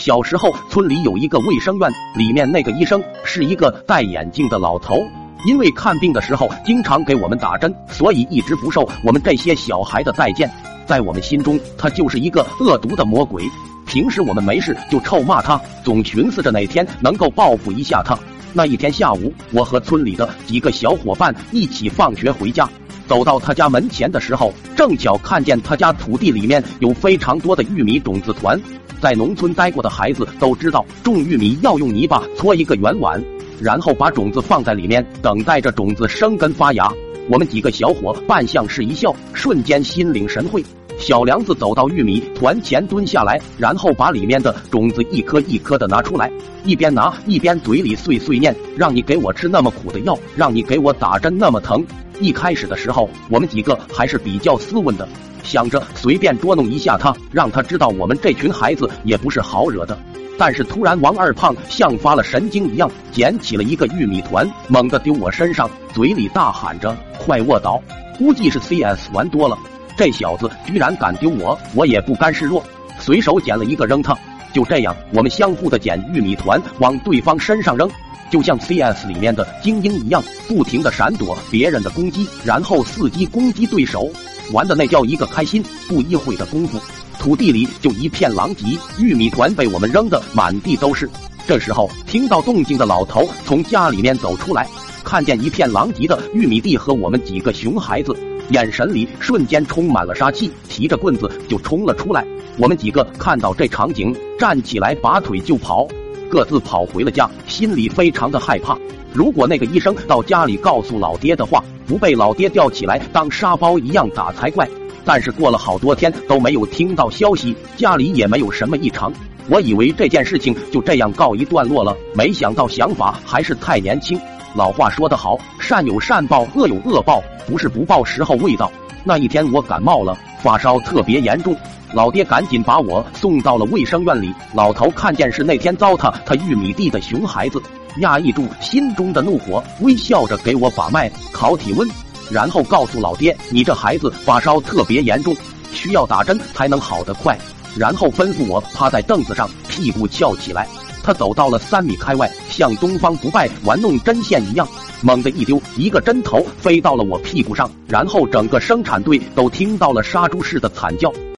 小时候，村里有一个卫生院，里面那个医生是一个戴眼镜的老头。因为看病的时候经常给我们打针，所以一直不受我们这些小孩的待见。在我们心中，他就是一个恶毒的魔鬼。平时我们没事就臭骂他，总寻思着哪天能够报复一下他。那一天下午，我和村里的几个小伙伴一起放学回家，走到他家门前的时候，正巧看见他家土地里面有非常多的玉米种子团。在农村待过的孩子都知道，种玉米要用泥巴搓一个圆碗。然后把种子放在里面，等待着种子生根发芽。我们几个小伙伴相视一笑，瞬间心领神会。小梁子走到玉米团前蹲下来，然后把里面的种子一颗一颗的拿出来，一边拿一边嘴里碎碎念：“让你给我吃那么苦的药，让你给我打针那么疼。”一开始的时候，我们几个还是比较斯文的，想着随便捉弄一下他，让他知道我们这群孩子也不是好惹的。但是突然，王二胖像发了神经一样，捡起了一个玉米团，猛地丢我身上，嘴里大喊着：“快卧倒！”估计是 CS 玩多了，这小子居然敢丢我，我也不甘示弱，随手捡了一个扔他。就这样，我们相互的捡玉米团往对方身上扔，就像 CS 里面的精英一样，不停的闪躲别人的攻击，然后伺机攻击对手，玩的那叫一个开心。不一会的功夫。土地里就一片狼藉，玉米团被我们扔的满地都是。这时候，听到动静的老头从家里面走出来，看见一片狼藉的玉米地和我们几个熊孩子，眼神里瞬间充满了杀气，提着棍子就冲了出来。我们几个看到这场景，站起来拔腿就跑，各自跑回了家，心里非常的害怕。如果那个医生到家里告诉老爹的话，不被老爹吊起来当沙包一样打才怪。但是过了好多天都没有听到消息，家里也没有什么异常。我以为这件事情就这样告一段落了，没想到想法还是太年轻。老话说得好，善有善报，恶有恶报，不是不报，时候未到。那一天我感冒了，发烧特别严重，老爹赶紧把我送到了卫生院里。老头看见是那天糟蹋他玉米地的熊孩子，压抑住心中的怒火，微笑着给我把脉、考体温。然后告诉老爹，你这孩子发烧特别严重，需要打针才能好得快。然后吩咐我趴在凳子上，屁股翘起来。他走到了三米开外，像东方不败玩弄针线一样，猛地一丢，一个针头飞到了我屁股上，然后整个生产队都听到了杀猪似的惨叫。